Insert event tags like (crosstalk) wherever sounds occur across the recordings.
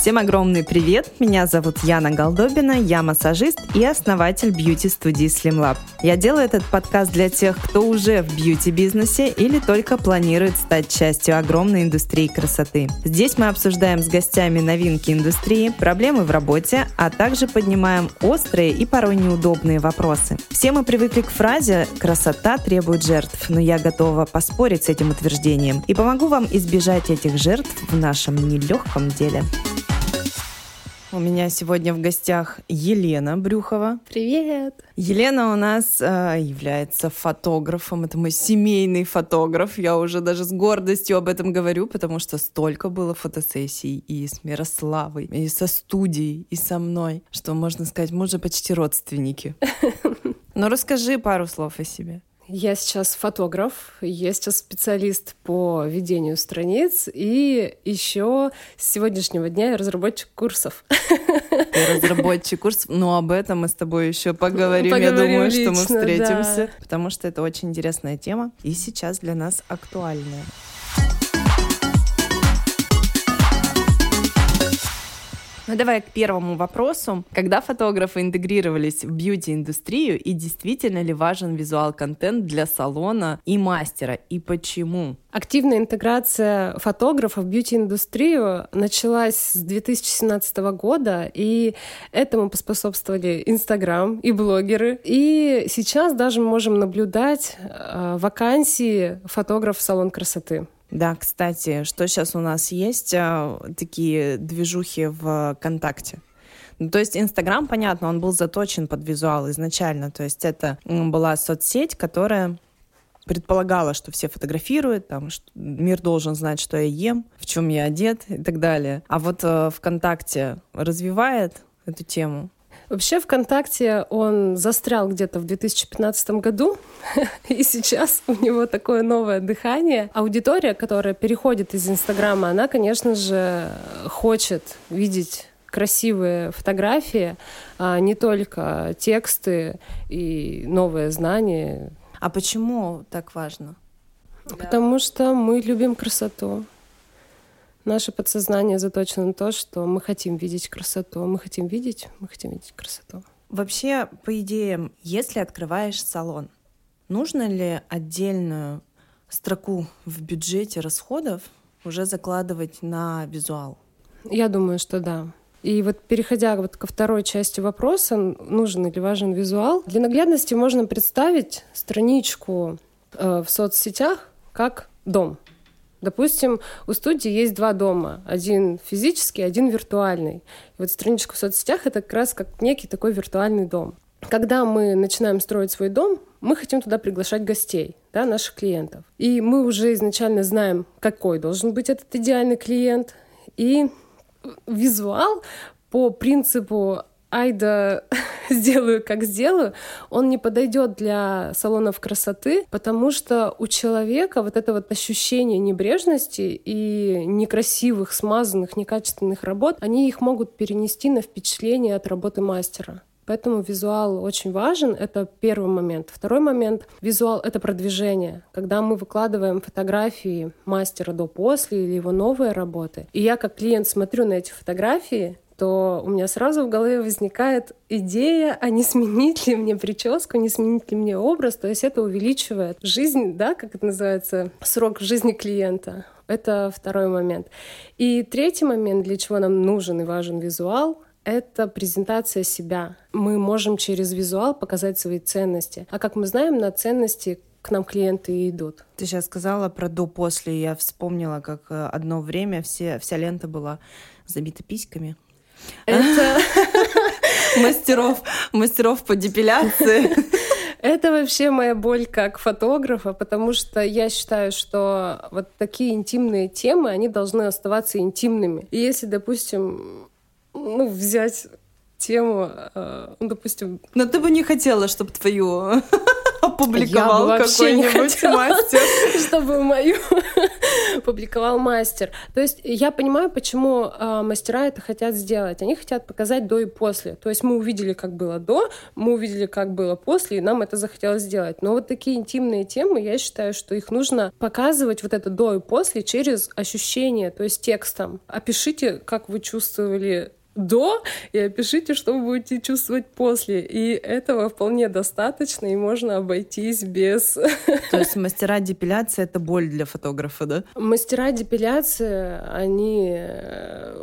Всем огромный привет! Меня зовут Яна Голдобина, я массажист и основатель бьюти-студии Slim Lab. Я делаю этот подкаст для тех, кто уже в бьюти-бизнесе или только планирует стать частью огромной индустрии красоты. Здесь мы обсуждаем с гостями новинки индустрии, проблемы в работе, а также поднимаем острые и порой неудобные вопросы. Все мы привыкли к фразе «красота требует жертв», но я готова поспорить с этим утверждением и помогу вам избежать этих жертв в нашем нелегком деле. У меня сегодня в гостях Елена Брюхова. Привет! Елена у нас э, является фотографом. Это мой семейный фотограф. Я уже даже с гордостью об этом говорю, потому что столько было фотосессий и с Мирославой, и со студией, и со мной, что можно сказать, мы уже почти родственники. (laughs) Но расскажи пару слов о себе. Я сейчас фотограф, я сейчас специалист по ведению страниц, и еще с сегодняшнего дня я разработчик курсов. Ты разработчик курсов, но об этом мы с тобой еще поговорим. поговорим я думаю, лично, что мы встретимся, да. потому что это очень интересная тема и сейчас для нас актуальная. Ну давай к первому вопросу. Когда фотографы интегрировались в бьюти-индустрию и действительно ли важен визуал-контент для салона и мастера, и почему? Активная интеграция фотографов в бьюти-индустрию началась с 2017 года, и этому поспособствовали Инстаграм и блогеры. И сейчас даже мы можем наблюдать э, вакансии фотограф в салон красоты. Да, кстати, что сейчас у нас есть а, такие движухи в ВКонтакте? Ну, то есть Инстаграм, понятно, он был заточен под визуал изначально. То есть это была соцсеть, которая предполагала, что все фотографируют, там, что мир должен знать, что я ем, в чем я одет и так далее. А вот э, ВКонтакте развивает эту тему. Вообще ВКонтакте он застрял где-то в 2015 году, (laughs) и сейчас у него такое новое дыхание. Аудитория, которая переходит из Инстаграма, она, конечно же, хочет видеть красивые фотографии, а не только тексты и новые знания. А почему так важно? Потому что мы любим красоту. Наше подсознание заточено на то, что мы хотим видеть красоту. Мы хотим видеть, мы хотим видеть красоту. Вообще, по идее, если открываешь салон, нужно ли отдельную строку в бюджете расходов уже закладывать на визуал? Я думаю, что да. И вот переходя вот ко второй части вопроса, нужен или важен визуал, для наглядности можно представить страничку э, в соцсетях как дом. Допустим, у студии есть два дома. Один физический, один виртуальный. И вот страничка в соцсетях — это как раз как некий такой виртуальный дом. Когда мы начинаем строить свой дом, мы хотим туда приглашать гостей, да, наших клиентов. И мы уже изначально знаем, какой должен быть этот идеальный клиент. И визуал по принципу ай да (laughs) (laughs) сделаю, как сделаю, он не подойдет для салонов красоты, потому что у человека вот это вот ощущение небрежности и некрасивых, смазанных, некачественных работ, они их могут перенести на впечатление от работы мастера. Поэтому визуал очень важен, это первый момент. Второй момент, визуал — это продвижение. Когда мы выкладываем фотографии мастера до-после или его новые работы, и я как клиент смотрю на эти фотографии, то у меня сразу в голове возникает идея, а не сменить ли мне прическу, не сменить ли мне образ. То есть это увеличивает жизнь, да, как это называется, срок жизни клиента. Это второй момент. И третий момент, для чего нам нужен и важен визуал, это презентация себя. Мы можем через визуал показать свои ценности. А как мы знаем, на ценности к нам клиенты идут. Ты сейчас сказала про до-после. Я вспомнила, как э, одно время все, вся лента была забита письками. Это (laughs) мастеров, мастеров по депиляции. Это вообще моя боль как фотографа, потому что я считаю, что вот такие интимные темы, они должны оставаться интимными. И если, допустим, ну, взять тему, э, ну, допустим... Но ты бы не хотела, чтобы твою (laughs) опубликовал какой-нибудь мастер. (laughs) Чтобы мою (laughs) публиковал мастер. То есть я понимаю, почему э, мастера это хотят сделать. Они хотят показать до и после. То есть мы увидели, как было до, мы увидели, как было после, и нам это захотелось сделать. Но вот такие интимные темы, я считаю, что их нужно показывать вот это до и после через ощущение, то есть текстом. Опишите, как вы чувствовали до и опишите, что вы будете чувствовать после. И этого вполне достаточно, и можно обойтись без... То есть мастера депиляции — это боль для фотографа, да? Мастера депиляции, они...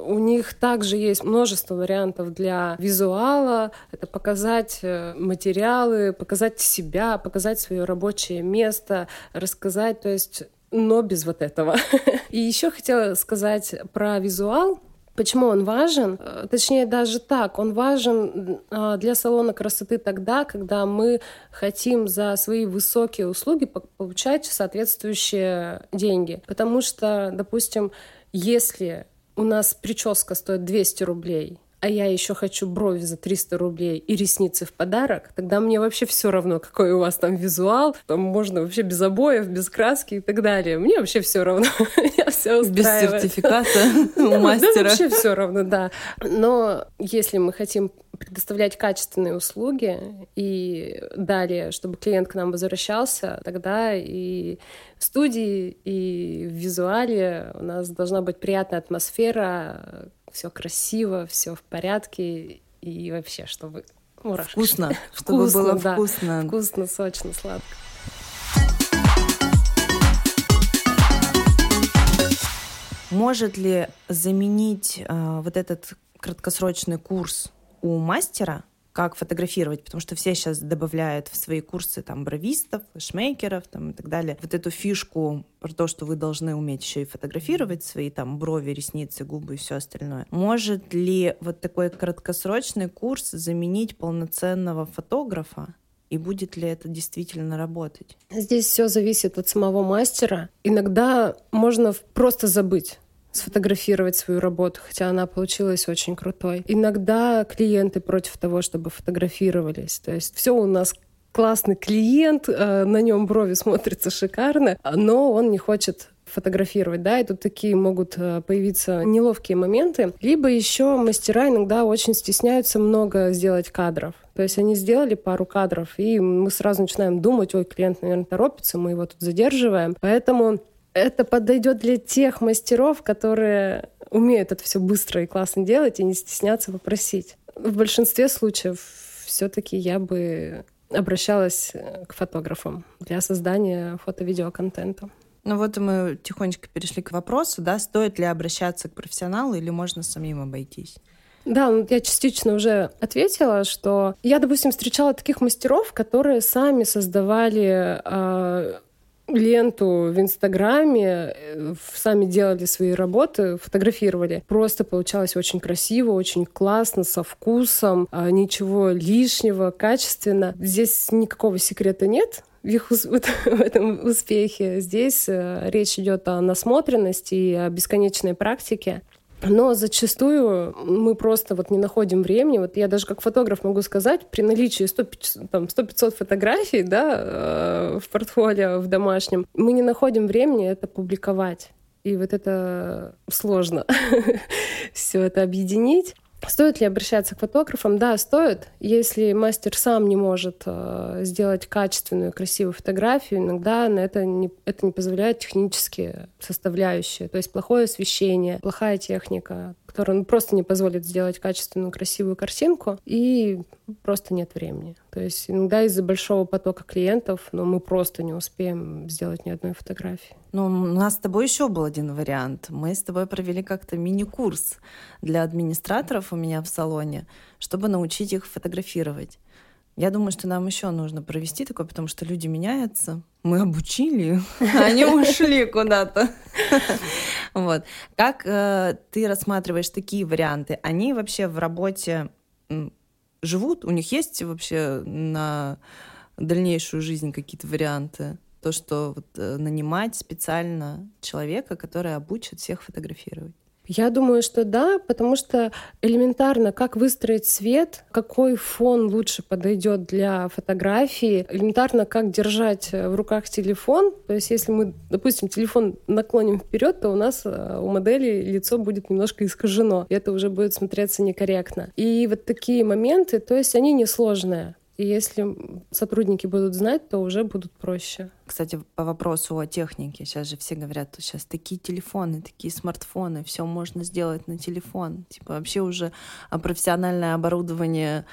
У них также есть множество вариантов для визуала. Это показать э, материалы, показать себя, показать свое рабочее место, рассказать, то есть но без вот этого. (laughs) И еще хотела сказать про визуал. Почему он важен? Э, точнее, даже так, он важен а, для салона красоты тогда, когда мы хотим за свои высокие услуги получать соответствующие деньги. Потому что, допустим, если у нас прическа стоит 200 рублей, а я еще хочу брови за 300 рублей и ресницы в подарок, тогда мне вообще все равно, какой у вас там визуал, там можно вообще без обоев, без краски и так далее. Мне вообще все равно. (laughs) я все Без сертификата (laughs) у мастера. вообще все равно, да. Но если мы хотим предоставлять качественные услуги и далее, чтобы клиент к нам возвращался, тогда и в студии, и в визуале у нас должна быть приятная атмосфера, все красиво, все в порядке и вообще, чтобы мурашки. Вкусно, (laughs) чтобы вкусно, было да. вкусно. Вкусно, сочно, сладко. Может ли заменить э, вот этот краткосрочный курс у мастера как фотографировать, потому что все сейчас добавляют в свои курсы там бровистов, флешмейкеров там, и так далее. Вот эту фишку про то, что вы должны уметь еще и фотографировать свои там брови, ресницы, губы и все остальное. Может ли вот такой краткосрочный курс заменить полноценного фотографа? И будет ли это действительно работать? Здесь все зависит от самого мастера. Иногда можно просто забыть сфотографировать свою работу, хотя она получилась очень крутой. Иногда клиенты против того, чтобы фотографировались. То есть все у нас классный клиент, э, на нем брови смотрятся шикарно, но он не хочет фотографировать, да, и тут такие могут э, появиться неловкие моменты. Либо еще мастера иногда очень стесняются много сделать кадров. То есть они сделали пару кадров, и мы сразу начинаем думать, ой, клиент, наверное, торопится, мы его тут задерживаем. Поэтому это подойдет для тех мастеров, которые умеют это все быстро и классно делать и не стесняться попросить. В большинстве случаев все-таки я бы обращалась к фотографам для создания фото-видеоконтента. Ну вот мы тихонечко перешли к вопросу, да, стоит ли обращаться к профессионалу или можно самим обойтись? Да, ну, я частично уже ответила, что я, допустим, встречала таких мастеров, которые сами создавали э, ленту в Инстаграме, э, сами делали свои работы, фотографировали. Просто получалось очень красиво, очень классно, со вкусом, а, ничего лишнего, качественно. Здесь никакого секрета нет в их (laughs) в этом успехе. Здесь э, речь идет о насмотренности и о бесконечной практике. Но зачастую мы просто вот не находим времени. Вот я даже как фотограф могу сказать, при наличии 100-500 фотографий да, э, в портфолио, в домашнем, мы не находим времени это публиковать. И вот это сложно (laughs) все это объединить. Стоит ли обращаться к фотографам? Да, стоит. Если мастер сам не может э, сделать качественную, красивую фотографию, иногда на это не, это не позволяет технические составляющие. То есть плохое освещение, плохая техника, которая ну, просто не позволит сделать качественную, красивую картинку, и просто нет времени. То есть иногда из-за большого потока клиентов, но мы просто не успеем сделать ни одной фотографии. Ну, у нас с тобой еще был один вариант. Мы с тобой провели как-то мини-курс для администраторов у меня в салоне, чтобы научить их фотографировать. Я думаю, что нам еще нужно провести такое, потому что люди меняются. Мы обучили, (laughs) они ушли куда-то. (laughs) Вот. Как э, ты рассматриваешь такие варианты? Они вообще в работе живут? У них есть вообще на дальнейшую жизнь какие-то варианты? То, что э, нанимать специально человека, который обучит всех фотографировать. Я думаю, что да, потому что элементарно, как выстроить свет, какой фон лучше подойдет для фотографии, элементарно, как держать в руках телефон. То есть, если мы, допустим, телефон наклоним вперед, то у нас э, у модели лицо будет немножко искажено, и это уже будет смотреться некорректно. И вот такие моменты, то есть они несложные. И если сотрудники будут знать, то уже будут проще. Кстати, по вопросу о технике, сейчас же все говорят, что сейчас такие телефоны, такие смартфоны, все можно сделать на телефон. Типа вообще уже профессиональное оборудование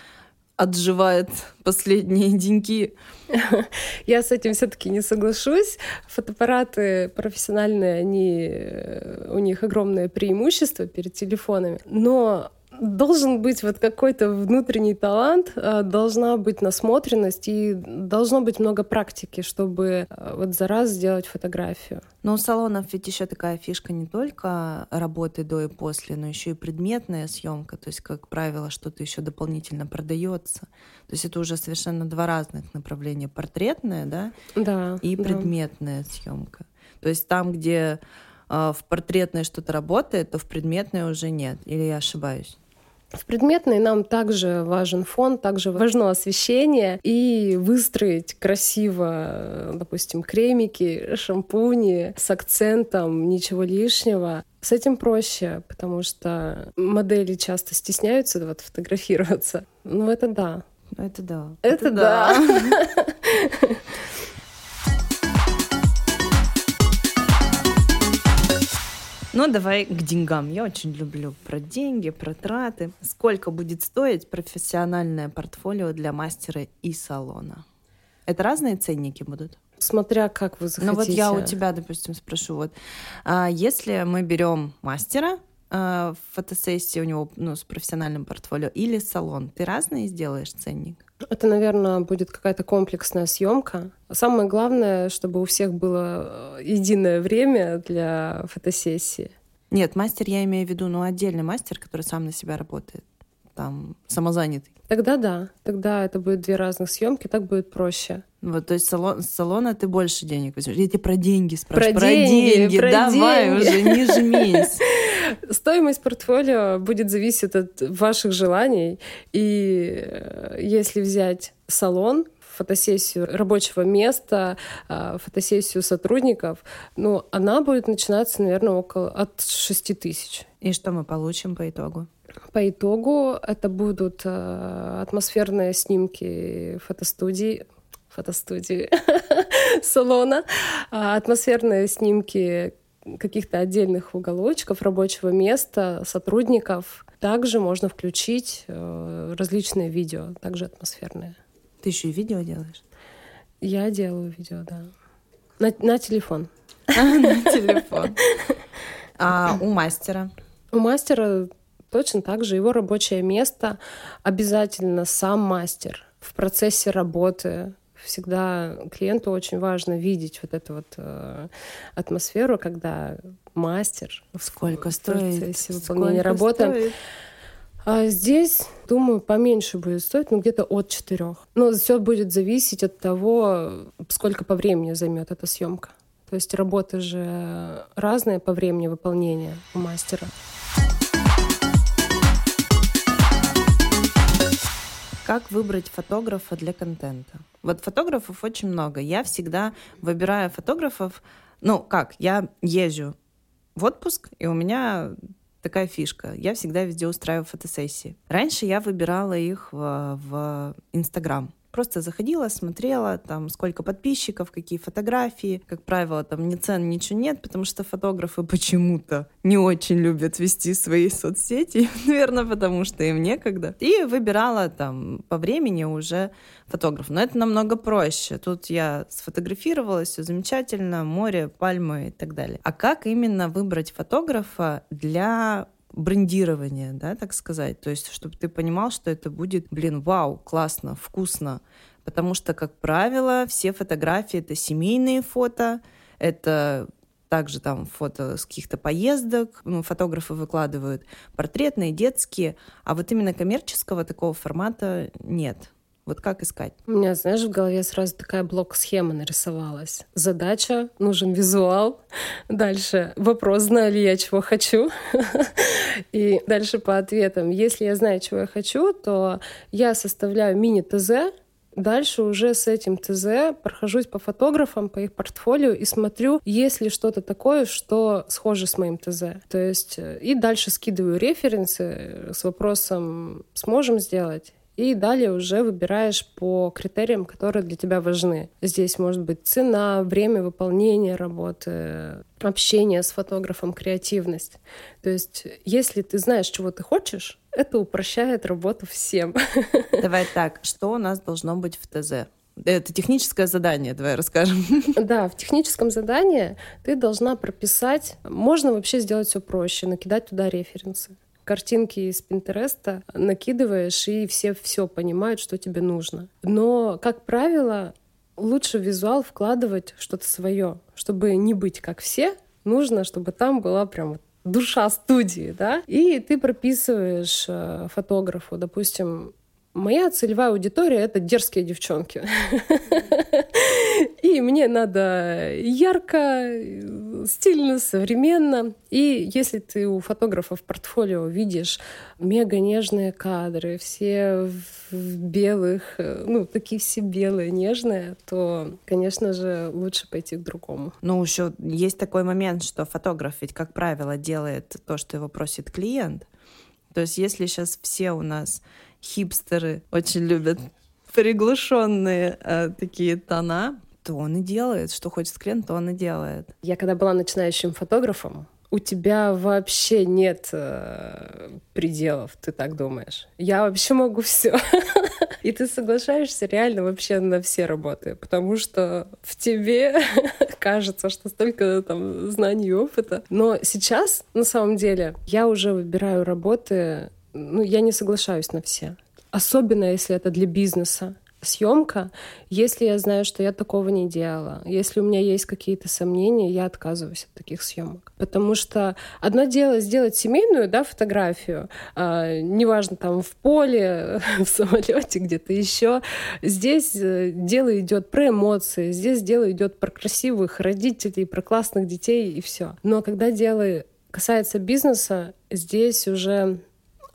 отживает (laughs) последние деньги. (laughs) Я с этим все-таки не соглашусь. Фотоаппараты профессиональные, они, э, у них огромное преимущество перед телефонами. Но должен быть вот какой-то внутренний талант, э, должна быть насмотренность и должно быть много практики, чтобы э, вот за раз сделать фотографию. Но у салонов ведь еще такая фишка не только работы до и после, но еще и предметная съемка. То есть, как правило, что-то еще дополнительно продается. То есть это уже совершенно два разных направления: портретная, да, да и предметная да. съемка. То есть там, где э, в портретной что-то работает, то в предметной уже нет. Или я ошибаюсь? В предметной нам также важен фон, также важно освещение и выстроить красиво, допустим, кремики, шампуни с акцентом, ничего лишнего. С этим проще, потому что модели часто стесняются вот фотографироваться. Ну, это да. Это да. Это, это да. да. (laughs) Ну, давай к деньгам. Я очень люблю про деньги, про траты. Сколько будет стоить профессиональное портфолио для мастера и салона? Это разные ценники будут? Смотря как вы захотите. Ну вот я у тебя, допустим, спрошу. Вот, а если мы берем мастера, а, фотосессии у него ну, с профессиональным портфолио или салон, ты разные сделаешь ценник? Это, наверное, будет какая-то комплексная съемка. Самое главное, чтобы у всех было э, единое время для фотосессии. Нет, мастер я имею в виду, ну, отдельный мастер, который сам на себя работает, там, самозанятый. Тогда да, тогда это будет две разных съемки, так будет проще. Вот, то есть салон, с салона ты больше денег возьмешь. Я тебе про деньги спрашиваю. Про, про деньги, деньги. Про Давай деньги. уже, не жмись. (laughs) Стоимость портфолио будет зависеть от ваших желаний. И э, если взять салон, фотосессию рабочего места, а, фотосессию сотрудников, ну, она будет начинаться, наверное, около от 6 тысяч. И что мы получим по итогу? По итогу это будут э, атмосферные снимки фотостудии, фотостудии (laughs) салона, а, атмосферные снимки каких-то отдельных уголочков рабочего места, сотрудников. Также можно включить э, различные видео, также атмосферные. Ты еще и видео делаешь? Я делаю видео, да. На, на телефон. (laughs) На телефон. А у мастера? У мастера точно так же его рабочее место обязательно сам мастер в процессе работы всегда клиенту очень важно видеть вот эту вот э, атмосферу, когда мастер сколько в стоит выполнения работы. Стоит? А здесь, думаю, поменьше будет стоить, ну где-то от четырех. Но все будет зависеть от того, сколько по времени займет эта съемка. То есть работы же разные по времени выполнения у мастера. Как выбрать фотографа для контента? Вот фотографов очень много. Я всегда выбираю фотографов, ну как, я езжу в отпуск, и у меня такая фишка. Я всегда везде устраиваю фотосессии. Раньше я выбирала их в Инстаграм. Просто заходила, смотрела, там, сколько подписчиков, какие фотографии. Как правило, там ни цен, ничего нет, потому что фотографы почему-то не очень любят вести свои соцсети, (laughs) наверное, потому что им некогда. И выбирала там по времени уже фотограф. Но это намного проще. Тут я сфотографировалась, все замечательно, море, пальмы и так далее. А как именно выбрать фотографа для брендирование, да, так сказать. То есть, чтобы ты понимал, что это будет, блин, вау, классно, вкусно. Потому что, как правило, все фотографии — это семейные фото, это также там фото с каких-то поездок, ну, фотографы выкладывают портретные, детские, а вот именно коммерческого такого формата нет. Вот как искать? У меня, знаешь, в голове сразу такая блок-схема нарисовалась. Задача, нужен визуал. Дальше вопрос, знаю ли я, чего хочу. (laughs) И дальше по ответам. Если я знаю, чего я хочу, то я составляю мини-ТЗ, Дальше уже с этим ТЗ прохожусь по фотографам, по их портфолио и смотрю, есть ли что-то такое, что схоже с моим ТЗ. То есть э, и дальше скидываю референсы с вопросом «сможем сделать?» И далее уже выбираешь по критериям, которые для тебя важны. Здесь может быть цена, время выполнения работы, общение с фотографом, креативность. То есть, если ты знаешь, чего ты хочешь, это упрощает работу всем. (laughs) Давай так, что у нас должно быть в ТЗ? Это техническое задание, давай расскажем. (laughs) Да, в техническом задании ты должна прописать, можно вообще сделать все проще, накидать туда референсы картинки из Пинтереста накидываешь, и все все понимают, что тебе нужно. Но, как правило, лучше в визуал вкладывать что-то свое, чтобы не быть как все, нужно, чтобы там была прям душа студии, да, и ты прописываешь э, фотографу, допустим, Моя целевая аудитория — это дерзкие девчонки. И мне надо ярко, стильно, современно. И если ты у фотографа в портфолио видишь мега нежные кадры, все в белых, ну, такие все белые, нежные, то, конечно же, лучше пойти к другому. Ну, еще есть такой момент, что фотограф ведь, как правило, делает то, что его просит клиент. То есть если сейчас все у нас хипстеры очень любят приглушенные э, такие тона, то он и делает, что хочет клиент, то он и делает. Я когда была начинающим фотографом, у тебя вообще нет э, пределов, ты так думаешь. Я вообще могу все. (laughs) И ты соглашаешься реально вообще на все работы, потому что в тебе (laughs) кажется, что столько там знаний и опыта. Но сейчас, на самом деле, я уже выбираю работы ну, я не соглашаюсь на все. Особенно, если это для бизнеса. Съемка, если я знаю, что я такого не делала, если у меня есть какие-то сомнения, я отказываюсь от таких съемок. Потому что одно дело сделать семейную да, фотографию, э, неважно, там в поле, (laughs) в самолете, где-то еще. Здесь э, дело идет про эмоции, здесь дело идет про красивых родителей, про классных детей и все. Но когда дело касается бизнеса, здесь уже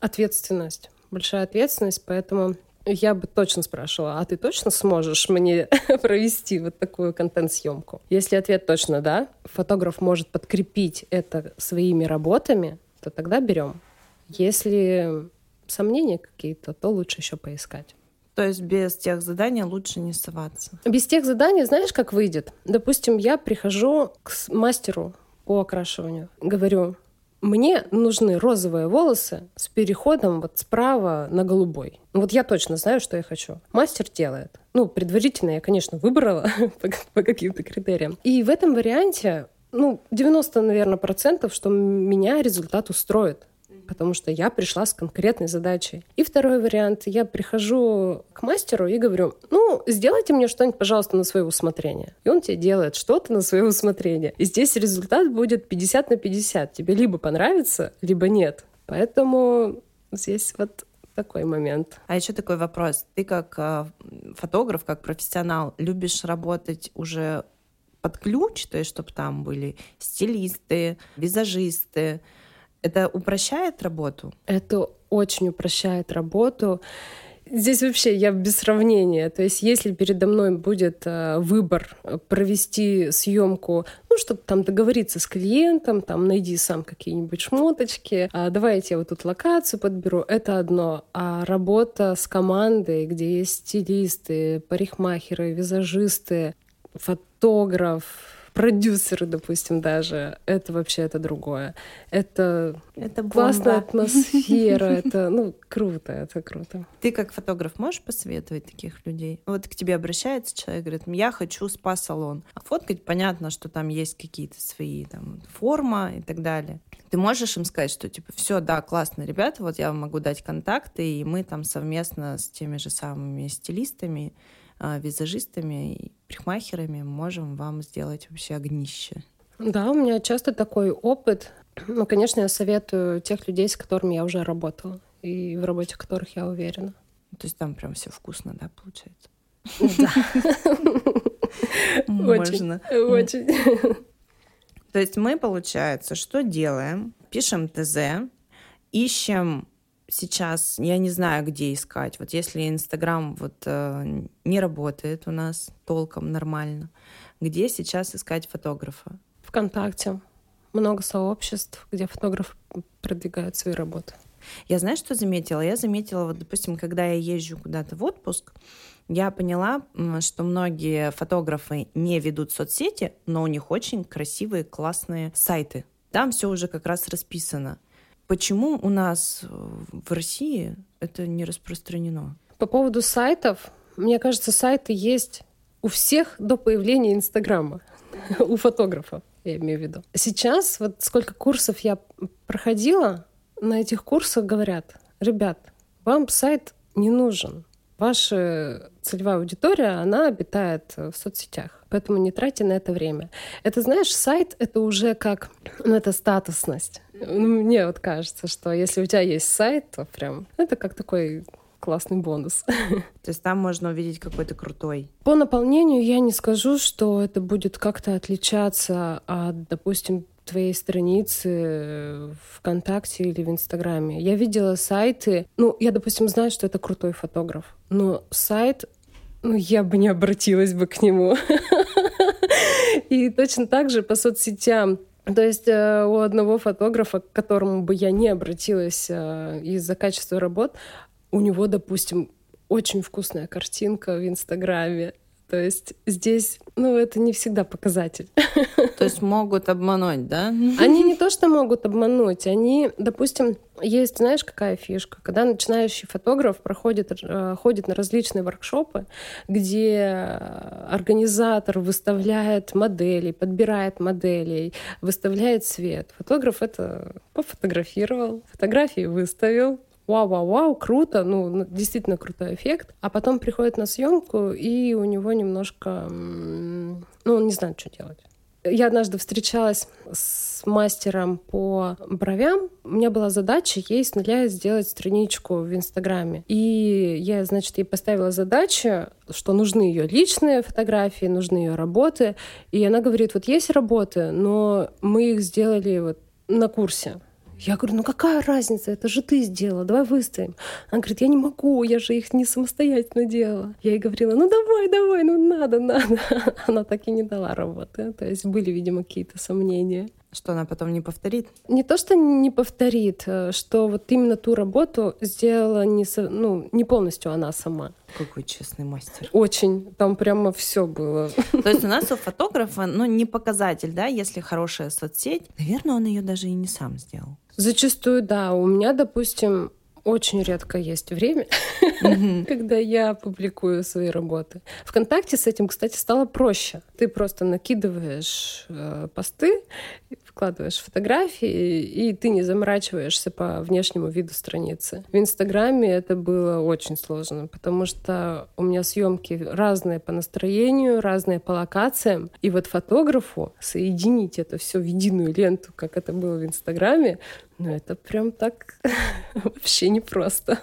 ответственность, большая ответственность, поэтому я бы точно спрашивала, а ты точно сможешь мне (laughs) провести вот такую контент-съемку? Если ответ точно да, фотограф может подкрепить это своими работами, то тогда берем. Если сомнения какие-то, то лучше еще поискать. То есть без тех заданий лучше не соваться. Без тех заданий, знаешь, как выйдет? Допустим, я прихожу к мастеру по окрашиванию, говорю, мне нужны розовые волосы с переходом вот справа на голубой. Вот я точно знаю, что я хочу. Мастер делает. Ну, предварительно я, конечно, выбрала (laughs) по, по каким-то критериям. И в этом варианте ну, 90, наверное, процентов, что меня результат устроит потому что я пришла с конкретной задачей. И второй вариант. Я прихожу к мастеру и говорю, ну, сделайте мне что-нибудь, пожалуйста, на свое усмотрение. И он тебе делает что-то на свое усмотрение. И здесь результат будет 50 на 50. Тебе либо понравится, либо нет. Поэтому здесь вот такой момент. А еще такой вопрос. Ты как э, фотограф, как профессионал, любишь работать уже под ключ, то есть чтобы там были стилисты, визажисты, это упрощает работу? Это очень упрощает работу. Здесь вообще я без сравнения. То есть, если передо мной будет э, выбор э, провести съемку, ну, чтобы там договориться с клиентом, там найди сам какие-нибудь шмоточки, а давайте я вот тут локацию подберу, это одно. А работа с командой, где есть стилисты, парикмахеры, визажисты, фотограф, продюсеры, допустим, даже, это вообще это другое. Это, это классная атмосфера, это, ну, круто, это круто. Ты как фотограф можешь посоветовать таких людей? Вот к тебе обращается человек, говорит, я хочу спа-салон. А фоткать, понятно, что там есть какие-то свои там форма и так далее. Ты можешь им сказать, что типа, все, да, классно, ребята, вот я вам могу дать контакты, и мы там совместно с теми же самыми стилистами визажистами и парикмахерами можем вам сделать вообще огнище. Да, у меня часто такой опыт. Ну, конечно, я советую тех людей, с которыми я уже работала и в работе которых я уверена. То есть там прям все вкусно, да, получается? Да. (laughs) Можно. Очень. То есть мы, получается, что делаем? Пишем ТЗ, ищем сейчас, я не знаю, где искать. Вот если Инстаграм вот э, не работает у нас толком нормально, где сейчас искать фотографа? ВКонтакте много сообществ, где фотографы продвигают свои работы. Я знаю, что заметила? Я заметила, вот, допустим, когда я езжу куда-то в отпуск, я поняла, что многие фотографы не ведут соцсети, но у них очень красивые, классные сайты. Там все уже как раз расписано. Почему у нас э, в России это не распространено? По поводу сайтов, мне кажется, сайты есть у всех до появления Инстаграма, (laughs) у фотографов, я имею в виду. Сейчас, вот сколько курсов я проходила, на этих курсах говорят, ребят, вам сайт не нужен. Ваша целевая аудитория, она обитает в соцсетях, поэтому не тратьте на это время. Это, знаешь, сайт — это уже как, ну, это статусность. Ну, мне вот кажется, что если у тебя есть сайт, то прям это как такой классный бонус. (laughs) То есть там можно увидеть какой-то крутой. По наполнению я не скажу, что это будет как-то отличаться от, допустим, твоей страницы ВКонтакте или в Инстаграме. Я видела сайты, ну, я, допустим, знаю, что это крутой фотограф, но сайт, ну, я бы не обратилась бы к нему. И точно так же по соцсетям. То есть э, у одного фотографа, к которому бы я не обратилась э, из-за качества работ, у него, допустим, очень вкусная картинка в Инстаграме. То есть здесь, ну, это не всегда показатель. То есть могут обмануть, да? Они не то, что могут обмануть, они, допустим, есть, знаешь, какая фишка? Когда начинающий фотограф проходит, э, ходит на различные воркшопы, где организатор выставляет модели, подбирает моделей, выставляет свет. Фотограф это пофотографировал, фотографии выставил, вау-вау-вау, круто, ну, действительно крутой эффект. А потом приходит на съемку, и у него немножко, ну, он не знает, что делать. Я однажды встречалась с мастером по бровям. У меня была задача ей с нуля сделать страничку в Инстаграме. И я, значит, ей поставила задачу, что нужны ее личные фотографии, нужны ее работы. И она говорит, вот есть работы, но мы их сделали вот на курсе. Я говорю, ну какая разница, это же ты сделала, давай выставим. Она говорит, я не могу, я же их не самостоятельно делала. Я ей говорила, ну давай, давай, ну надо, надо. (laughs) Она так и не дала работы. То есть были, видимо, какие-то сомнения. Что она потом не повторит? Не то, что не повторит, э, что вот именно ту работу сделала не, со, ну, не полностью она сама. Какой честный мастер. Очень. Там прямо все было. (laughs) То есть у нас у фотографа, ну, не показатель, да, если хорошая соцсеть. Наверное, он ее даже и не сам сделал. Зачастую, да. У меня, допустим, очень редко есть время, (laughs) когда я публикую свои работы. Вконтакте с этим, кстати, стало проще. Ты просто накидываешь э, посты, выкладываешь фотографии, и ты не заморачиваешься по внешнему виду страницы. В Инстаграме это было очень сложно, потому что у меня съемки разные по настроению, разные по локациям. И вот фотографу соединить это все в единую ленту, как это было в Инстаграме, ну это прям так (laughs) вообще непросто.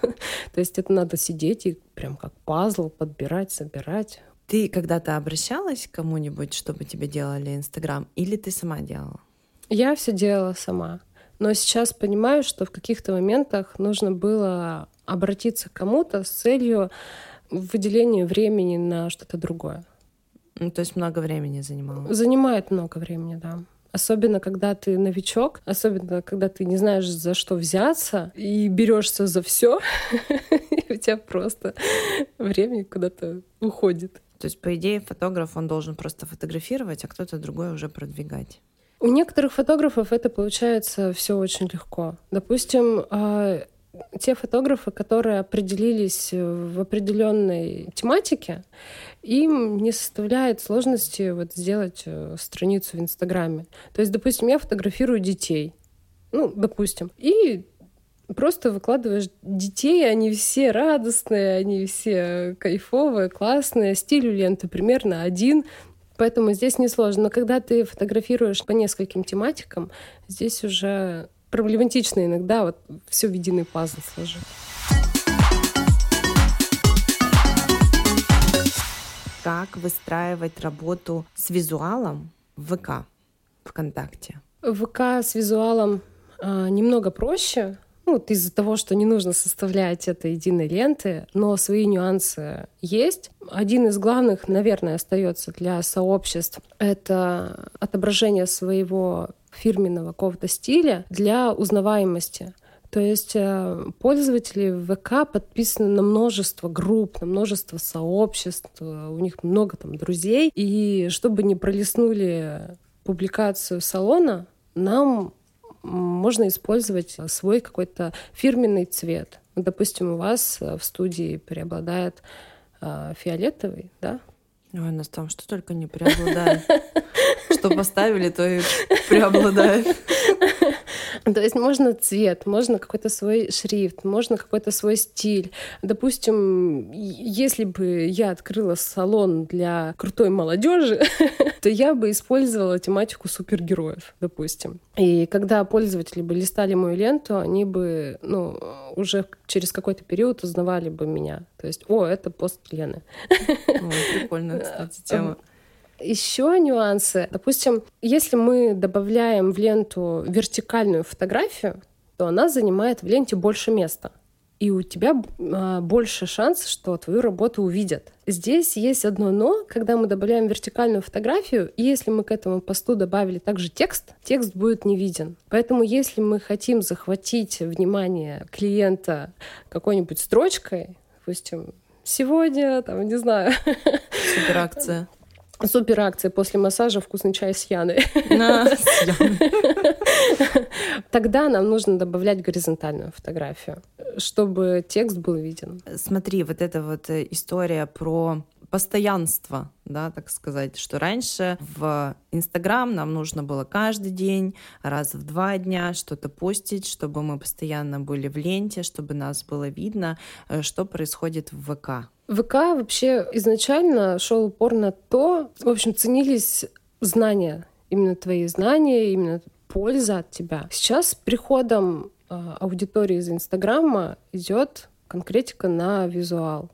То есть это надо сидеть и прям как пазл подбирать, собирать. Ты когда-то обращалась к кому-нибудь, чтобы тебе делали Инстаграм, или ты сама делала? Я все делала сама. Но сейчас понимаю, что в каких-то моментах нужно было обратиться к кому-то с целью выделения времени на что-то другое. Ну, то есть много времени занимало? Занимает много времени, да. Особенно, когда ты новичок, особенно, когда ты не знаешь, за что взяться, и берешься за все, (laughs) и у тебя просто время куда-то уходит. То есть, по идее, фотограф, он должен просто фотографировать, а кто-то другой уже продвигать. У некоторых фотографов это получается все очень легко. Допустим, а, те фотографы, которые определились в определенной тематике, им не составляет сложности вот сделать э, страницу в Инстаграме. То есть, допустим, я фотографирую детей, ну, допустим, и просто выкладываешь детей, они все радостные, они все кайфовые, классные, стиль у ленты примерно один, Поэтому здесь несложно. Но когда ты фотографируешь по нескольким тематикам, здесь уже проблематично иногда вот все в единый пазл сложить. Как выстраивать работу с визуалом в ВК, ВКонтакте? ВК с визуалом э, немного проще, ну, вот из-за того, что не нужно составлять это единой ленты, но свои нюансы есть. Один из главных, наверное, остается для сообществ — это отображение своего фирменного какого-то стиля для узнаваемости. То есть э, пользователи ВК подписаны на множество групп, на множество сообществ, у них много там друзей. И чтобы не пролистнули публикацию салона, нам можно использовать свой какой-то фирменный цвет. Допустим, у вас в студии преобладает э, фиолетовый, да? Ой, у нас там что только не преобладает. Что поставили, то и преобладает. (laughs) (laughs) То есть можно цвет, можно какой-то свой шрифт, можно какой-то свой стиль. Допустим, если бы я открыла салон для крутой молодежи, (laughs) то я бы использовала тематику супергероев, допустим. И когда пользователи бы листали мою ленту, они бы, ну, уже через какой-то период узнавали бы меня. То есть, о, это пост Лены. О, прикольная, кстати, тема. (laughs) Еще нюансы. Допустим, если мы добавляем в ленту вертикальную фотографию, то она занимает в ленте больше места. И у тебя а, больше шанс, что твою работу увидят. Здесь есть одно но, когда мы добавляем вертикальную фотографию, и если мы к этому посту добавили также текст, текст будет не виден. Поэтому если мы хотим захватить внимание клиента какой-нибудь строчкой, допустим, сегодня, там, не знаю. Суперакция. Супер акция после массажа вкусный чай с (laughs) Яной. Тогда нам нужно добавлять горизонтальную фотографию, чтобы текст был виден. Смотри, вот эта вот э, история про постоянство, да, так сказать, что раньше в Инстаграм нам нужно было каждый день, раз в два дня что-то постить, чтобы мы постоянно были в ленте, чтобы нас было видно, э, что происходит в ВК. ВК вообще изначально шел упор на то, в общем, ценились знания, именно твои знания, именно польза от тебя. Сейчас с приходом э, аудитории из Инстаграма идет конкретика на визуал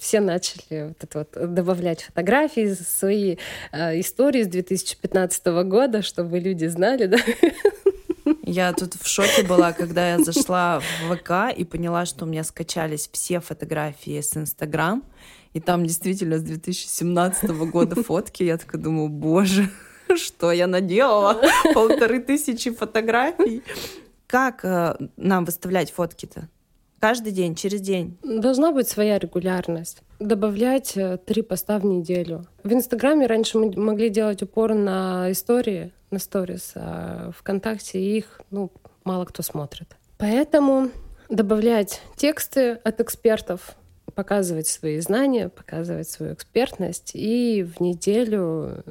все начали вот это вот добавлять фотографии, свои э, истории с 2015 года, чтобы люди знали, да. (laughs) Я тут в шоке была, когда я зашла в ВК и поняла, что у меня скачались все фотографии с Инстаграм, и там действительно с 2017 года фотки. Я такая думаю, боже, что я наделала? Полторы тысячи фотографий. Как э, нам выставлять фотки-то? Каждый день, через день. Должна быть своя регулярность. Добавлять э, три поста в неделю. В Инстаграме раньше мы могли делать упор на истории, на сторис, а ВКонтакте их ну, мало кто смотрит. Поэтому добавлять тексты от экспертов, показывать свои знания, показывать свою экспертность и в неделю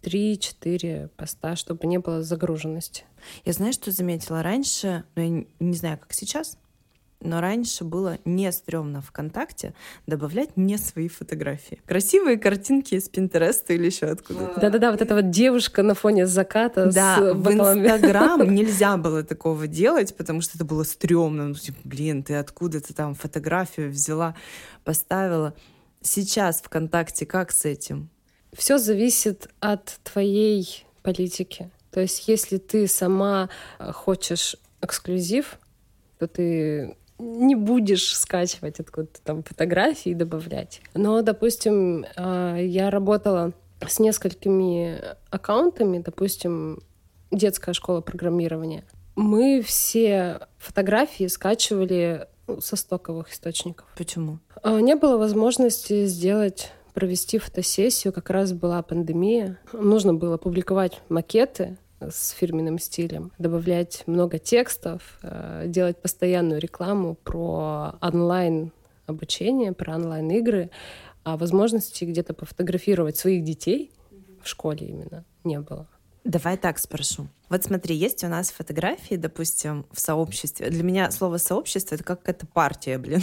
три-четыре поста, чтобы не было загруженности. Я знаю, что заметила раньше, но я не знаю, как сейчас, но раньше было не стрёмно ВКонтакте добавлять не свои фотографии. Красивые картинки из Пинтереста или еще откуда Да-да-да, вот эта вот девушка на фоне заката да, с в Инстаграм (laughs) нельзя было такого делать, потому что это было стрёмно. Ну, типа, блин, ты откуда ты там фотографию взяла, поставила. Сейчас ВКонтакте как с этим? Все зависит от твоей политики. То есть, если ты сама э, хочешь эксклюзив, то ты не будешь скачивать откуда-то там фотографии и добавлять. Но, допустим, а, я работала с несколькими аккаунтами, допустим, детская школа программирования. Мы все фотографии скачивали ну, со стоковых источников. Почему? А, не было возможности сделать провести фотосессию, как раз была пандемия. Нужно было публиковать макеты, с фирменным стилем, добавлять много текстов, э, делать постоянную рекламу про онлайн обучение, про онлайн игры, а возможности где-то пофотографировать своих детей в школе именно не было. Давай так спрошу. Вот смотри, есть у нас фотографии, допустим, в сообществе. Для меня слово сообщество это как какая-то партия, блин.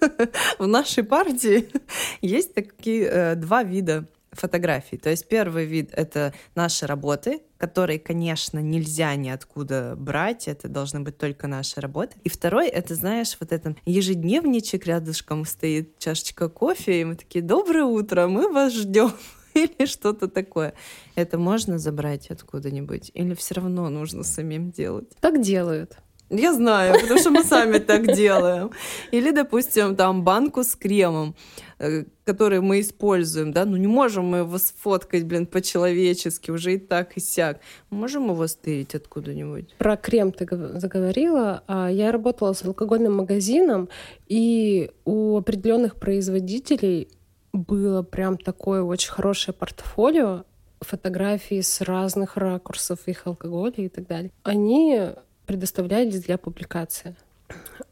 (laughs) В нашей партии (laughs) есть такие э, два вида фотографий. То есть первый вид — это наши работы, которые, конечно, нельзя ниоткуда брать, это должны быть только наши работы. И второй — это, знаешь, вот этот ежедневничек рядышком стоит, чашечка кофе, и мы такие «Доброе утро, мы вас ждем» (laughs) или что-то такое. Это можно забрать откуда-нибудь? Или все равно нужно самим делать? Так делают. Я знаю, потому что мы сами так (laughs) делаем. Или, допустим, там банку с кремом, э, который мы используем, да, ну не можем мы его сфоткать, блин, по-человечески, уже и так, и сяк. Можем его стырить откуда-нибудь? Про крем ты заговорила. А я работала с алкогольным магазином, и у определенных производителей было прям такое очень хорошее портфолио фотографий с разных ракурсов их алкоголя и так далее. Они предоставлялись для публикации.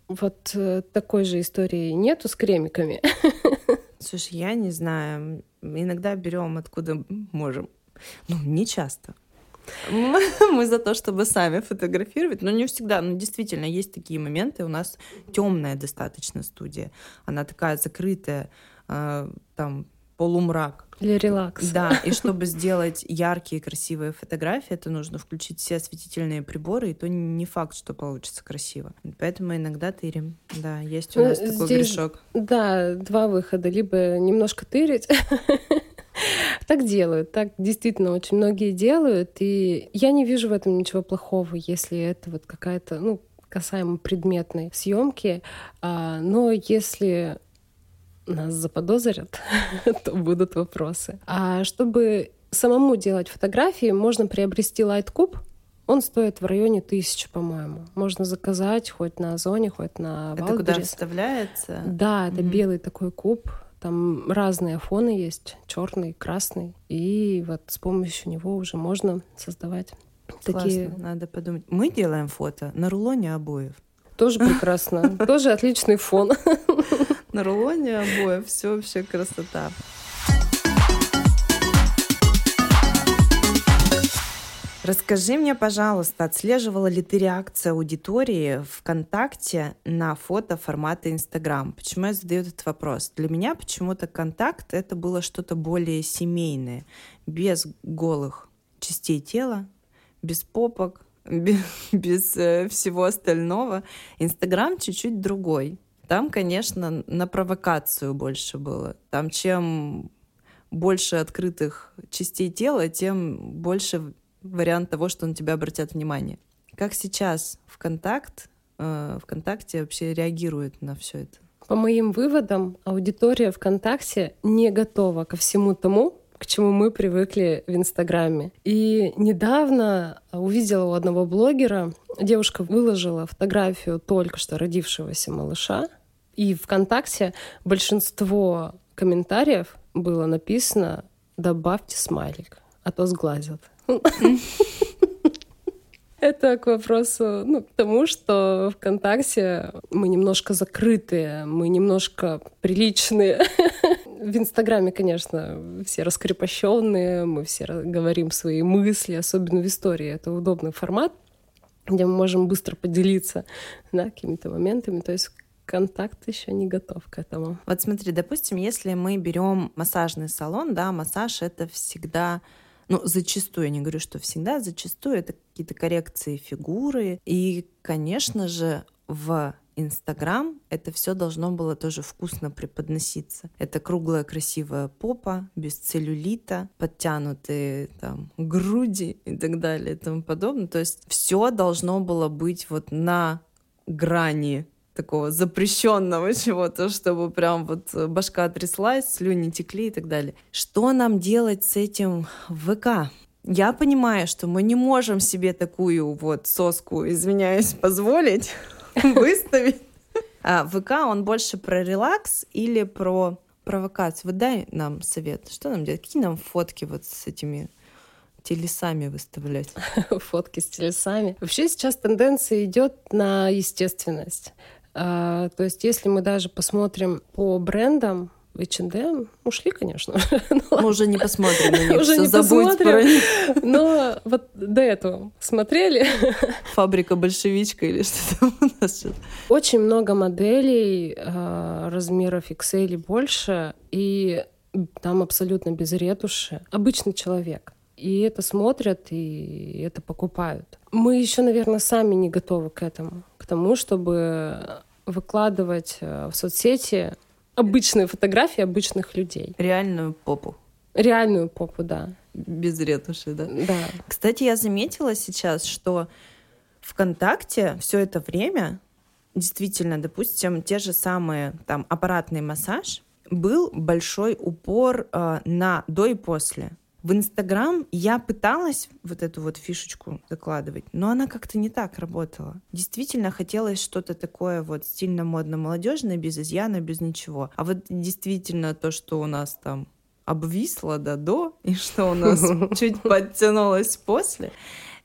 Вот э, такой же истории нету с кремиками. (laughs) Слушай, я не знаю. Иногда берем откуда можем. Ну, не часто. Мы (laughs) за то, чтобы сами фотографировать, но не всегда. Но действительно, есть такие моменты. У нас темная достаточно студия. Она такая закрытая, а, там полумрак. Для релакса. Да, и чтобы сделать яркие, красивые фотографии, это нужно включить все осветительные приборы, и то не факт, что получится красиво. Поэтому иногда тырим. Да, есть у ну, нас ну, такой здесь, грешок. Да, два выхода. Либо немножко тырить, (laughs) так делают, так действительно очень многие делают, и я не вижу в этом ничего плохого, если это вот какая-то, ну, касаемо предметной съемки, а, но если нас заподозрят, (laughs) то будут вопросы. А чтобы самому делать фотографии, можно приобрести Light Он стоит в районе тысячи, по-моему. Можно заказать хоть на Озоне, хоть на Это куда вставляется? Да, это mm-hmm. белый такой куб. Там разные фоны есть, черный, красный. И вот с помощью него уже можно создавать Классно, такие... надо подумать. Мы делаем фото на рулоне обоев. Тоже прекрасно. (laughs) Тоже отличный фон. На рулоне обоев все вообще красота. Расскажи мне, пожалуйста, отслеживала ли ты реакцию аудитории ВКонтакте на фото формата Инстаграм? Почему я задаю этот вопрос? Для меня почему-то контакт — это было что-то более семейное, без голых частей тела, без попок, (laughs) без, без э, всего остального. Инстаграм чуть-чуть другой. Там, конечно, на провокацию больше было. Там чем больше открытых частей тела, тем больше вариант того, что на тебя обратят внимание. Как сейчас ВКонтакт, э, ВКонтакте вообще реагирует на все это? По моим выводам, аудитория ВКонтакте не готова ко всему тому, к чему мы привыкли в Инстаграме. И недавно увидела у одного блогера, девушка выложила фотографию только что родившегося малыша, и ВКонтакте большинство комментариев было написано «добавьте смайлик, а то сглазят». Это к вопросу, ну, к тому, что ВКонтакте мы немножко закрытые, мы немножко приличные. В Инстаграме, конечно, все раскрепощенные, мы все говорим свои мысли, особенно в истории. Это удобный формат, где мы можем быстро поделиться да, какими-то моментами. То есть контакт еще не готов к этому. Вот смотри, допустим, если мы берем массажный салон, да, массаж это всегда ну, зачастую, я не говорю, что всегда, зачастую это какие-то коррекции фигуры. И, конечно же, в Инстаграм это все должно было тоже вкусно преподноситься. Это круглая красивая попа, без целлюлита, подтянутые там груди и так далее и тому подобное. То есть все должно было быть вот на грани такого запрещенного (laughs) чего-то, чтобы прям вот башка тряслась, слюни текли и так далее. Что нам делать с этим ВК? Я понимаю, что мы не можем себе такую вот соску, извиняюсь, (laughs) позволить (laughs) выставить. А ВК, он больше про релакс или про провокацию? Вот дай нам совет. Что нам делать? Какие нам фотки вот с этими телесами выставлять? Фотки с телесами. Вообще сейчас тенденция идет на естественность. А, то есть, если мы даже посмотрим по брендам, H&M ушли, конечно. (laughs) Ну мы уже не посмотрим на них, уже не забудь про них. Но вот до этого смотрели. Фабрика большевичка или что там у нас Очень много моделей а, размеров XL и больше, и там абсолютно без ретуши. Обычный человек. И это смотрят, и это покупают. Мы еще, наверное, сами не готовы к этому, к тому, чтобы выкладывать э, в соцсети обычные фотографии обычных людей. Реальную попу. Реальную попу, да. Без ретуши, да? Да. Кстати, я заметила сейчас, что ВКонтакте все это время действительно, допустим, те же самые там аппаратный массаж, был большой упор э, на до и после. В Инстаграм я пыталась вот эту вот фишечку закладывать, но она как-то не так работала. Действительно хотелось что-то такое вот стильно модно молодежное без изъяна, без ничего. А вот действительно то, что у нас там обвисло да до, и что у нас (laughs) чуть подтянулось после,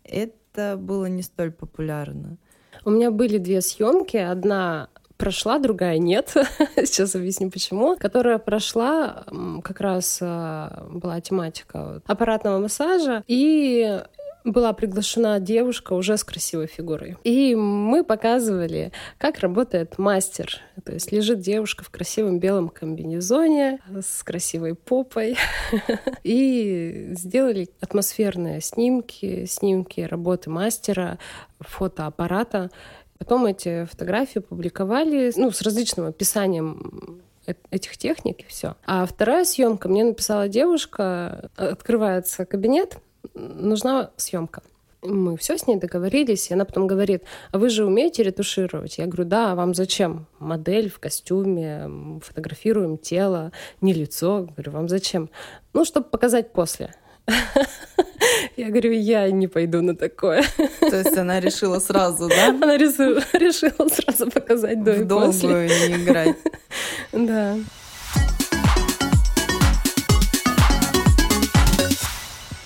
это было не столь популярно. У меня были две съемки. Одна прошла, другая нет. (laughs) Сейчас объясню почему. Которая прошла, как раз а, была тематика аппаратного массажа. И была приглашена девушка уже с красивой фигурой. И мы показывали, как работает мастер. То есть лежит девушка в красивом белом комбинезоне с красивой попой. (laughs) И сделали атмосферные снимки, снимки работы мастера, фотоаппарата. Потом эти фотографии публиковали ну, с различным описанием этих техник и все. А вторая съемка мне написала девушка, открывается кабинет, нужна съемка. Мы все с ней договорились, и она потом говорит, а вы же умеете ретушировать? Я говорю, да, а вам зачем? Модель в костюме, фотографируем тело, не лицо. Говорю, вам зачем? Ну, чтобы показать после. Я говорю, я не пойду на такое. То есть она решила сразу, да? Она решила, решила сразу показать до в и после. не играть. Да.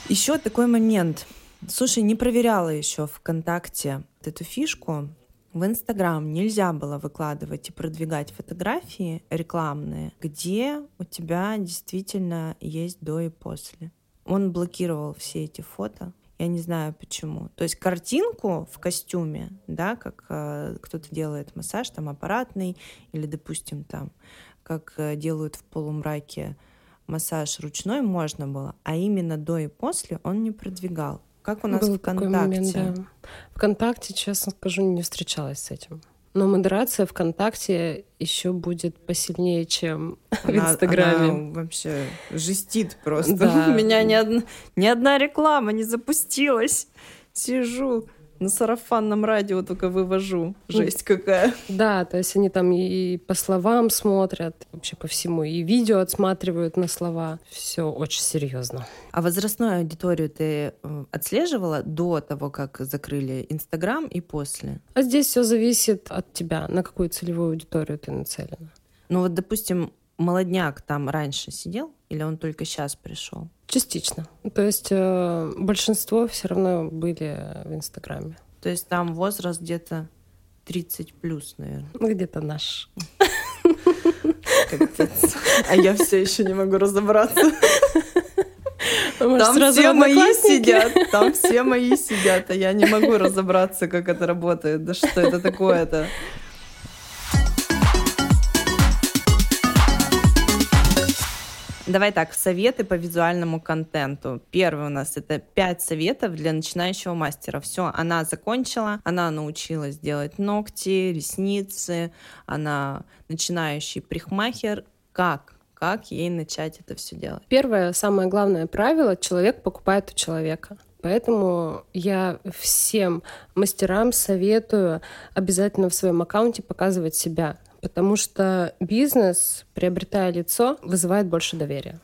Еще такой момент. Слушай, не проверяла еще ВКонтакте эту фишку. В Инстаграм нельзя было выкладывать и продвигать фотографии рекламные, где у тебя действительно есть до и после. Он блокировал все эти фото. Я не знаю почему. То есть картинку в костюме, да, как э, кто-то делает массаж, там аппаратный, или, допустим, там, как э, делают в полумраке массаж ручной можно было, а именно до и после он не продвигал. Как у нас Был ВКонтакте? Момент, да. ВКонтакте, честно скажу, не встречалась с этим. Но модерация ВКонтакте еще будет посильнее, чем она, в Инстаграме. Она вообще жестит просто. Да. У (laughs) меня ни одна, ни одна реклама не запустилась. Сижу на сарафанном радио только вывожу. Жесть какая. Да, то есть они там и по словам смотрят, вообще по всему, и видео отсматривают на слова. Все очень серьезно. А возрастную аудиторию ты э, отслеживала до того, как закрыли Инстаграм и после? А здесь все зависит от тебя, на какую целевую аудиторию ты нацелена. Ну вот, допустим, молодняк там раньше сидел, или он только сейчас пришел? Частично. То есть э, большинство все равно были в Инстаграме. То есть там возраст где-то 30 плюс, наверное. Ну, где-то наш. А я все еще не могу разобраться. Может, там все мои сидят, там все мои сидят, а я не могу разобраться, как это работает. Да что это такое-то? Давай так, советы по визуальному контенту. Первый у нас это пять советов для начинающего мастера. Все, она закончила, она научилась делать ногти, ресницы, она начинающий прихмахер. Как? Как ей начать это все делать? Первое, самое главное правило — человек покупает у человека. Поэтому я всем мастерам советую обязательно в своем аккаунте показывать себя потому что бизнес, приобретая лицо, вызывает больше доверия.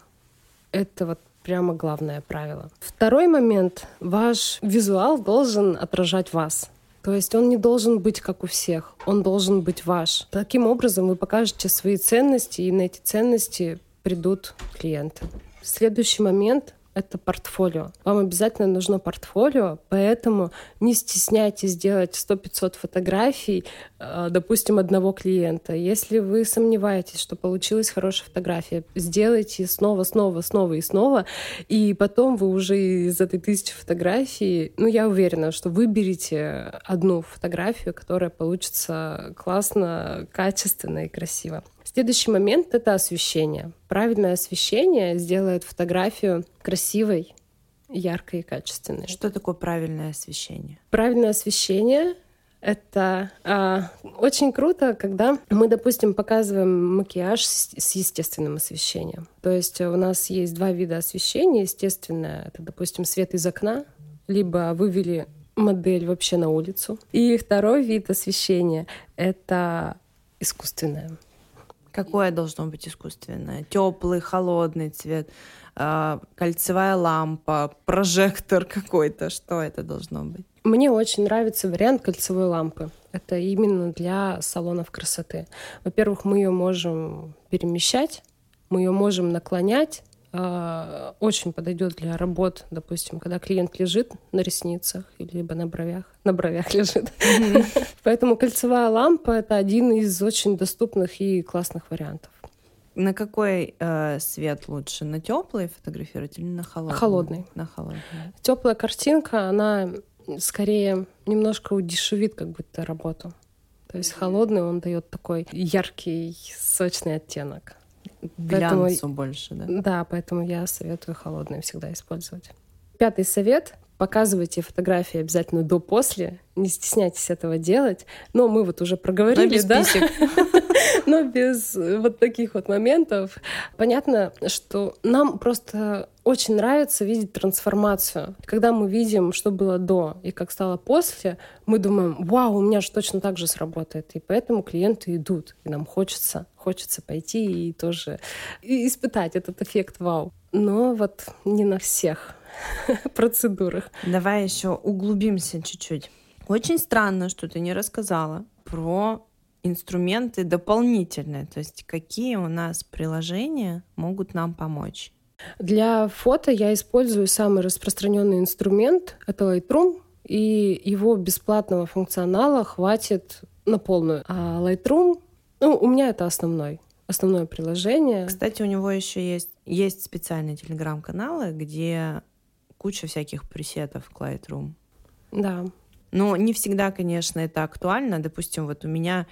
Это вот прямо главное правило. Второй момент. Ваш визуал должен отражать вас. То есть он не должен быть как у всех, он должен быть ваш. Таким образом вы покажете свои ценности, и на эти ценности придут клиенты. Следующий момент это портфолио. Вам обязательно нужно портфолио, поэтому не стесняйтесь делать 100-500 фотографий, э, допустим, одного клиента. Если вы сомневаетесь, что получилась хорошая фотография, сделайте снова, снова, снова и снова, и потом вы уже из этой тысячи фотографий, ну, я уверена, что выберете одну фотографию, которая получится классно, качественно и красиво. Следующий момент — это освещение. Правильное освещение сделает фотографию красивой, яркой и качественной. Что такое правильное освещение? Правильное освещение это а, очень круто, когда мы, допустим, показываем макияж с, с естественным освещением. То есть у нас есть два вида освещения. Естественное — это, допустим, свет из окна, либо вывели модель вообще на улицу. И второй вид освещения — это искусственное. Какое должно быть искусственное? Теплый, холодный цвет, а, кольцевая лампа, прожектор какой-то. Что это должно быть? Мне очень нравится вариант кольцевой лампы. Это именно для салонов красоты. Во-первых, мы ее можем перемещать, мы ее можем наклонять. А, очень подойдет для работ, допустим, когда клиент лежит на ресницах либо на бровях. На бровях (laughs) лежит. Поэтому кольцевая лампа это один из очень доступных и классных вариантов. На какой э, свет лучше? На теплый фотографировать или на холодный? Холодный. На холодный. Теплая картинка, она скорее немножко удешевит как будто работу. То есть холодный он дает такой яркий, сочный оттенок. Глянцу поэтому, больше, да? Да, поэтому я советую холодный всегда использовать. Пятый совет показывайте фотографии обязательно до-после, не стесняйтесь этого делать. Но мы вот уже проговорили, Но без да? (laughs) Но без вот таких вот моментов. Понятно, что нам просто очень нравится видеть трансформацию. Когда мы видим, что было до и как стало после, мы думаем, вау, у меня же точно так же сработает. И поэтому клиенты идут, и нам хочется, хочется пойти и тоже испытать этот эффект вау. Но вот не на всех (laughs) процедурах. Давай еще углубимся чуть-чуть. Очень странно, что ты не рассказала про инструменты дополнительные, то есть какие у нас приложения могут нам помочь. Для фото я использую самый распространенный инструмент — это Lightroom, и его бесплатного функционала хватит на полную. А Lightroom, ну, у меня это основной основное приложение. Кстати, у него еще есть, есть специальные телеграм-каналы, где куча всяких пресетов к Lightroom. Да. Но не всегда, конечно, это актуально. Допустим, вот у меня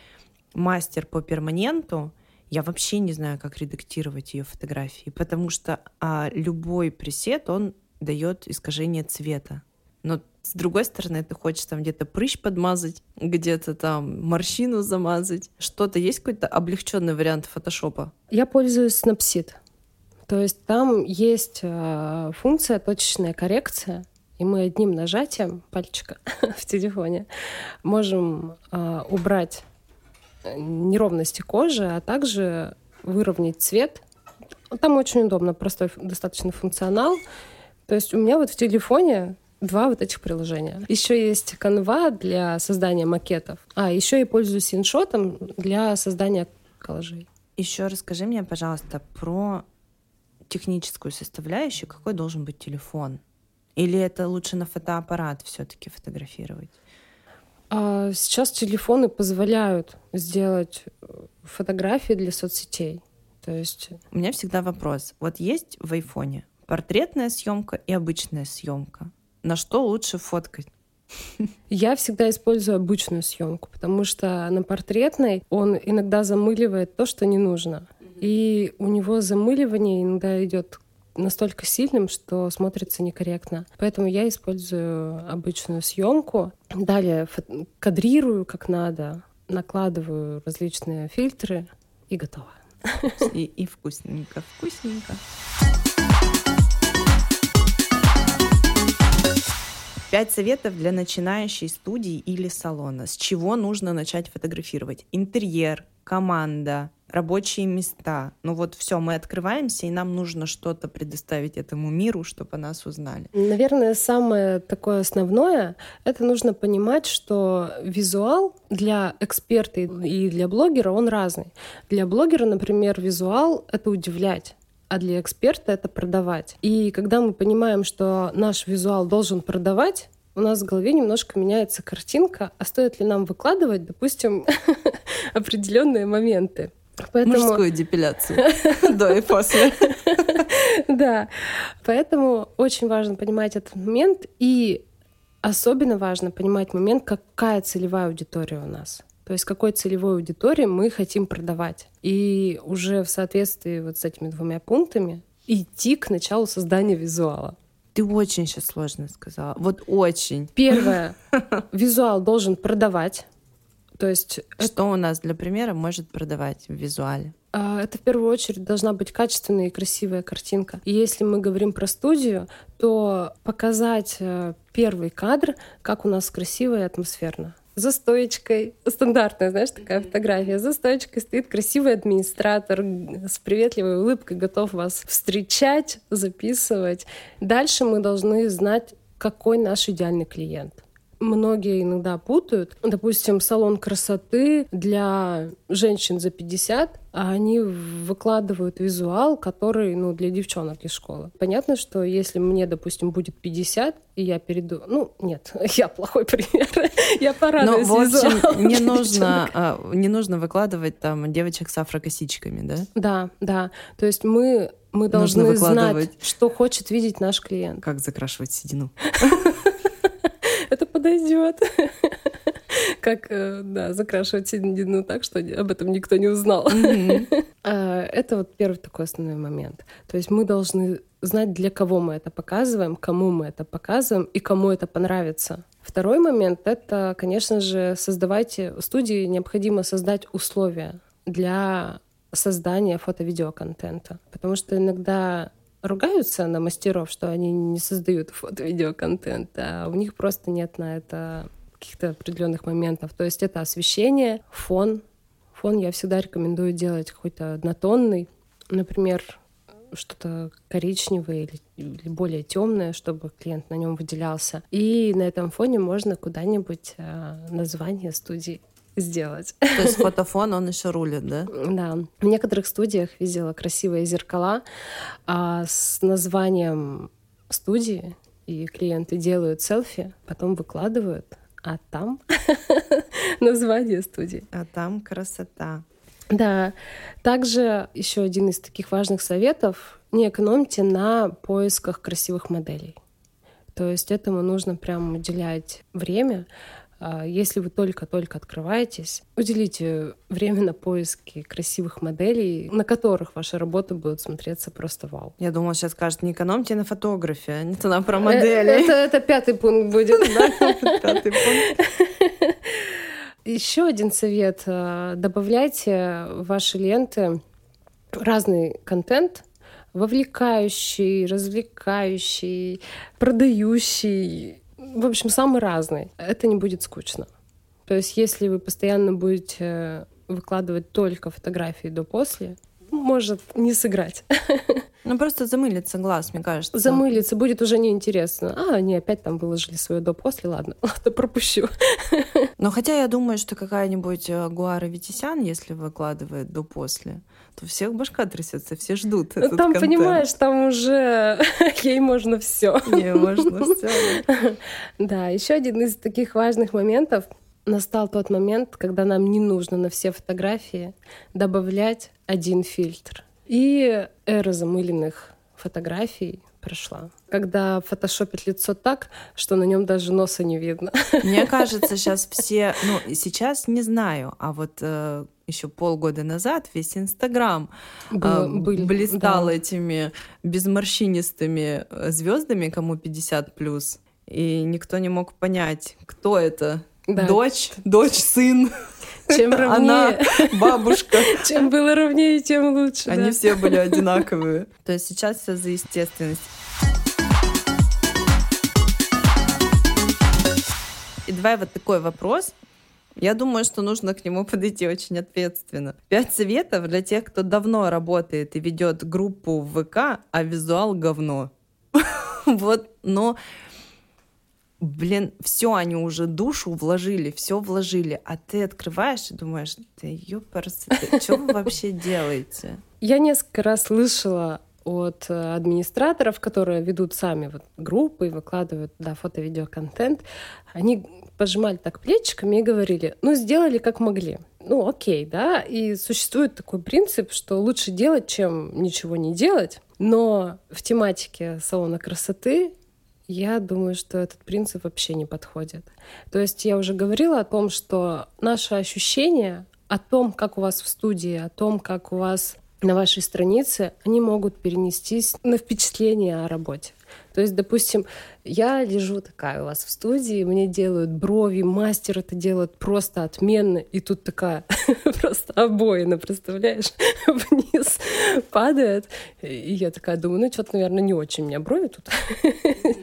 мастер по перманенту, я вообще не знаю, как редактировать ее фотографии, потому что а, любой пресет, он дает искажение цвета. Но с другой стороны, ты хочешь там где-то прыщ подмазать, где-то там морщину замазать. Что-то есть какой-то облегченный вариант фотошопа? Я пользуюсь Snapseed. То есть там есть э, функция точечная коррекция, и мы одним нажатием пальчика (laughs) в телефоне можем э, убрать неровности кожи, а также выровнять цвет. Там очень удобно, простой достаточно функционал. То есть у меня вот в телефоне два вот этих приложения. Еще есть Canva для создания макетов. А, еще я пользуюсь иншотом для создания коллажей. Еще расскажи мне, пожалуйста, про техническую составляющую, какой должен быть телефон? Или это лучше на фотоаппарат все-таки фотографировать? А сейчас телефоны позволяют сделать э, фотографии для соцсетей. То есть... У меня всегда вопрос. Вот есть в айфоне портретная съемка и обычная съемка. На что лучше фоткать? Я всегда использую обычную съемку, потому что на портретной он иногда замыливает то, что не нужно. И у него замыливание иногда идет настолько сильным, что смотрится некорректно. Поэтому я использую обычную съемку. Далее кадрирую как надо, накладываю различные фильтры и готово. (laughs) И, и вкусненько, вкусненько. Пять советов для начинающей студии или салона. С чего нужно начать фотографировать? Интерьер, команда, рабочие места. Ну вот все, мы открываемся, и нам нужно что-то предоставить этому миру, чтобы нас узнали. Наверное, самое такое основное, это нужно понимать, что визуал для эксперта и для блогера, он разный. Для блогера, например, визуал — это удивлять а для эксперта это продавать. И когда мы понимаем, что наш визуал должен продавать, у нас в голове немножко меняется картинка, а стоит ли нам выкладывать, допустим, (laughs) определенные моменты. Поэтому... Мужскую депиляцию (laughs) до и после. (laughs) Да, поэтому очень важно понимать этот момент, и особенно важно понимать момент, какая целевая аудитория у нас. То есть какой целевой аудитории мы хотим продавать. И уже в соответствии вот с этими двумя пунктами идти к началу создания визуала. Ты очень сейчас сложно сказала. Вот очень. Первое. (laughs) Визуал должен продавать. То есть... Что у нас для примера может продавать в визуале? А, это в первую очередь должна быть качественная и красивая картинка. И если мы говорим про студию, то показать э, первый кадр, как у нас красиво и атмосферно за стоечкой, стандартная, знаешь, такая фотография, за стоечкой стоит красивый администратор с приветливой улыбкой, готов вас встречать, записывать. Дальше мы должны знать, какой наш идеальный клиент многие иногда путают. Допустим, салон красоты для женщин за 50, а они выкладывают визуал, который, ну, для девчонок из школы. Понятно, что если мне, допустим, будет 50, и я перейду... Ну, нет, (laughs) я плохой пример. (laughs) я порадуюсь Но, в общем, не (laughs) нужно, а, не нужно выкладывать там девочек с афрокосичками, да? Да, да. То есть мы мы должны знать, что хочет видеть наш клиент. Как закрашивать седину. Подойдет. (laughs) Как, э, да, закрашивать седину так, что об этом никто не узнал. (laughs) А, это вот первый такой основной момент. То есть мы должны знать, для кого мы это показываем, кому мы это показываем и кому это понравится. Второй момент — это, конечно же, создавайте... Студии необходимо создать условия для создания фото-видеоконтента. Потому что иногда ругаются на мастеров, что они не создают фото-видеоконтент, а у них просто нет на это каких-то определенных моментов. То есть это освещение, фон. Фон я всегда рекомендую делать какой-то однотонный. Например, что-то коричневое или, или более темное, чтобы клиент на нем выделялся. И на этом фоне можно куда-нибудь э, название студии сделать. То есть фотофон, он еще рулит, да? Да. В некоторых студиях видела красивые зеркала а, с названием студии, и клиенты делают селфи, потом выкладывают, а там (laughs) название студии. А там красота. Да. Также еще один из таких важных советов — не экономьте на поисках красивых моделей. То есть этому нужно прям уделять время, если вы только-только открываетесь, уделите время на поиски красивых моделей, на которых ваша работа будет смотреться просто вау. Я думала, сейчас скажет, не экономьте на фотографии, а не то про модели. Это, это пятый пункт будет, (laughs) да? Пятый пункт. Еще один совет. А, добавляйте в ваши ленты разный контент, вовлекающий, развлекающий, продающий, в общем, самый разный. Это не будет скучно. То есть, если вы постоянно будете э, выкладывать только фотографии до-после, может не сыграть. (laughs) Ну, просто замылится глаз, мне кажется. Замылится, будет уже неинтересно. А, они опять там выложили свое до-после, ладно, (laughs) ладно, пропущу. (laughs) Но хотя я думаю, что какая-нибудь э, Гуара Витисян, если выкладывает до-после, то всех башка трясется, все ждут ну, этот Там, контент. понимаешь, там уже (laughs) ей можно все. Не, можно все. Да, (laughs) еще один из таких важных моментов настал тот момент, когда нам не нужно на все фотографии добавлять один фильтр. И эра замыленных фотографий прошла. Когда фотошопит лицо так, что на нем даже носа не видно. Мне (laughs) кажется, сейчас все, ну, сейчас не знаю, а вот э, еще полгода назад весь Инстаграм э, блистал да. этими безморщинистыми э, звездами, кому 50 плюс. И никто не мог понять, кто это. Да. Дочь, дочь, сын. Чем (laughs) ровнее. Она (laughs) бабушка. (laughs) Чем было ровнее, тем лучше. Они да. все были одинаковые. То есть сейчас все за естественность. И давай вот такой вопрос. Я думаю, что нужно к нему (laughs) подойти очень ответственно. Пять советов для тех, кто давно работает и ведет группу в ВК, а визуал говно. (laughs) Вот, но блин, все они уже душу вложили, все вложили, а ты открываешь и думаешь, да ёпарсы, что вы вообще (laughs) делаете? Я несколько раз слышала от э, администраторов, которые ведут сами вот группы и выкладывают да, фото-видеоконтент, они пожимали так плечиками и говорили, ну, сделали как могли. Ну, окей, да, и существует такой принцип, что лучше делать, чем ничего не делать, но в тематике салона красоты Я думаю, что этот принцип вообще не подходит. То есть я уже говорила о том, что наше ощущение о том, как у вас в студии, о том, как у вас на вашей странице, они могут перенестись на впечатление о работе. То есть, допустим, я лежу такая у вас в студии, мне делают брови, мастер это делает просто отменно, и тут такая (laughs) просто обоина, представляешь, (laughs) вниз падает. И я такая думаю, ну что-то, наверное, не очень меня брови тут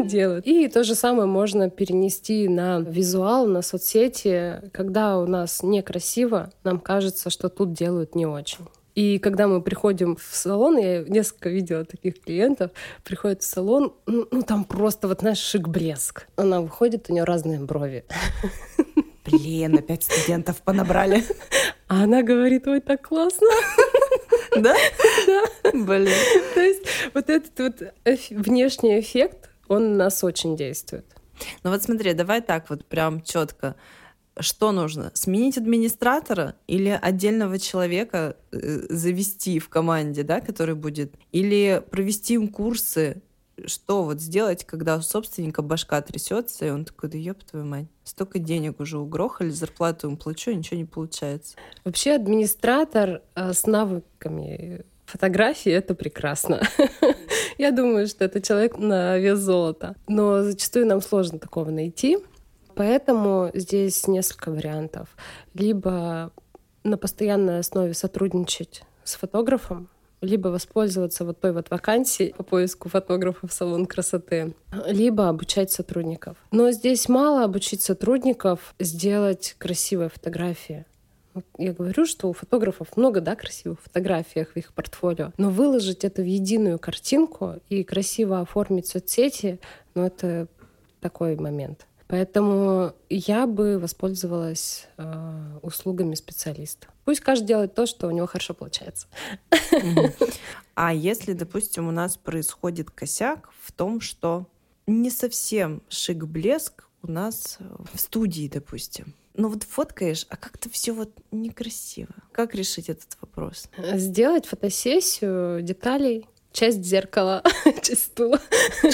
(laughs) делают. И то же самое можно перенести на визуал, на соцсети. Когда у нас некрасиво, нам кажется, что тут делают не очень. И когда мы приходим в салон, я несколько видела таких клиентов, приходят в салон, ну, ну там просто вот наш шик-блеск. Она выходит, у нее разные брови. Блин, опять студентов понабрали. А она говорит, ой, так классно. Да? Да. Блин. То есть вот этот вот внешний эффект, он на нас очень действует. Ну вот смотри, давай так вот прям четко что нужно? Сменить администратора или отдельного человека э, завести в команде, да, который будет? Или провести им курсы? Что вот сделать, когда у собственника башка трясется, и он такой, да ёб твою мать, столько денег уже угрохали, зарплату им плачу, ничего не получается. Вообще администратор э, с навыками фотографии — это прекрасно. (laughs) Я думаю, что это человек на вес золота. Но зачастую нам сложно такого найти. Поэтому здесь несколько вариантов. Либо на постоянной основе сотрудничать с фотографом, либо воспользоваться вот той вот вакансией по поиску фотографа в салон красоты, либо обучать сотрудников. Но здесь мало обучить сотрудников сделать красивые фотографии. Я говорю, что у фотографов много, да, красивых фотографий в их портфолио, но выложить это в единую картинку и красиво оформить соцсети, ну, это такой момент. Поэтому я бы воспользовалась э, услугами специалиста. Пусть каждый делает то, что у него хорошо получается. (laughs) А если, допустим, у нас происходит косяк в том, что не совсем шик-блеск у нас в студии, допустим. Ну вот фоткаешь, а как-то все вот некрасиво. Как решить этот вопрос? Сделать фотосессию деталей часть зеркала, (laughs) часть стула.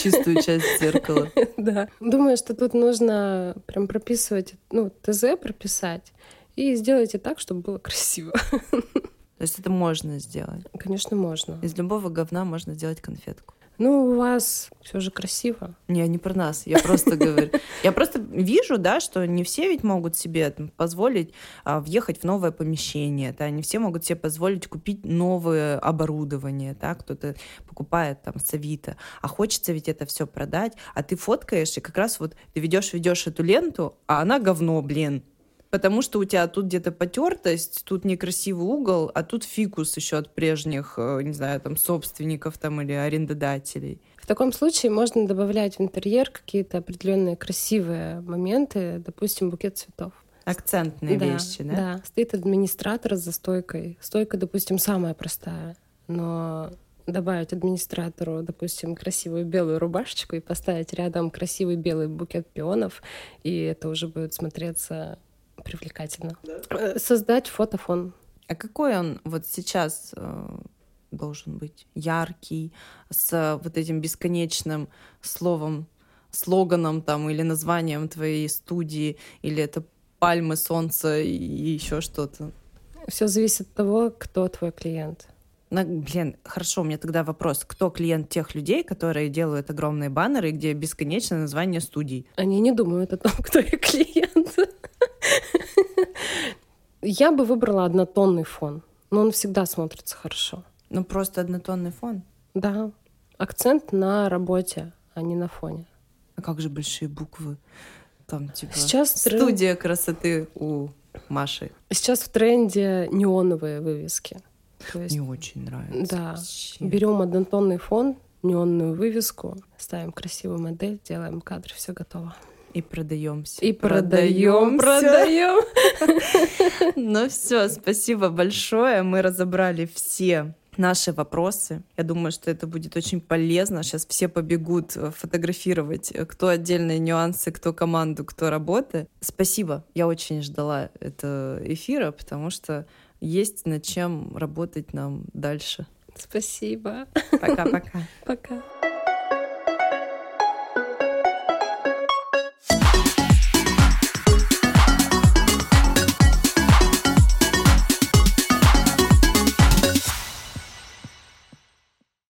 Чистую часть зеркала. (laughs) Да. Думаю, что тут нужно прям прописывать, ну, ТЗ прописать, и сделайте так, чтобы было красиво. (laughs) То есть это можно сделать? Конечно, можно. Из любого говна можно сделать конфетку. Ну, у вас все же красиво. Не, не про нас. Я просто говорю. Я просто вижу, да, что не все ведь могут себе позволить а, въехать в новое помещение, да, не все могут себе позволить купить новое оборудование, да, кто-то покупает там с Авито, а хочется ведь это все продать, а ты фоткаешь, и как раз вот ты ведешь, ведешь эту ленту, а она говно, блин, потому что у тебя тут где-то потертость, тут некрасивый угол, а тут фикус еще от прежних, э, не знаю, там, собственников там или арендодателей. В таком случае можно добавлять в интерьер какие-то определенные красивые моменты, допустим, букет цветов. Акцентные да, вещи, да? Да. Стоит администратор за стойкой. Стойка, допустим, самая простая, но добавить администратору, допустим, красивую белую рубашечку и поставить рядом красивый белый букет пионов, и это уже будет смотреться привлекательно. Да? Создать фотофон. А какой он вот сейчас э, должен быть? Яркий, с вот этим бесконечным словом, слоганом там или названием твоей студии, или это пальмы, солнце и еще что-то? Все зависит от того, кто твой клиент. На, блин, хорошо, у меня тогда вопрос. Кто клиент тех людей, которые делают огромные баннеры, где бесконечное название студий? Они не думают о том, (laughs) кто их клиент. Я бы выбрала однотонный фон, но он всегда смотрится хорошо. Ну, просто однотонный фон? Да. Акцент на работе, а не на фоне. А как же большие буквы? Там, типа, Сейчас студия тренд... красоты у Маши. Сейчас в тренде неоновые вывески. То есть, Не очень нравится. Да. Вообще. Берем однотонный фон, неонную вывеску, ставим красивую модель, делаем кадр, все готово. И продаемся. И продаем, продаем. (laughs) Ну все, спасибо большое. Мы разобрали все наши вопросы. Я думаю, что это будет очень полезно. Сейчас все побегут э, фотографировать, э, кто отдельные нюансы, кто команду, кто работы. Спасибо. Я очень ждала этого эфира, потому что есть над чем работать нам дальше. Спасибо. Пока-пока. (laughs) Пока. -пока. Пока.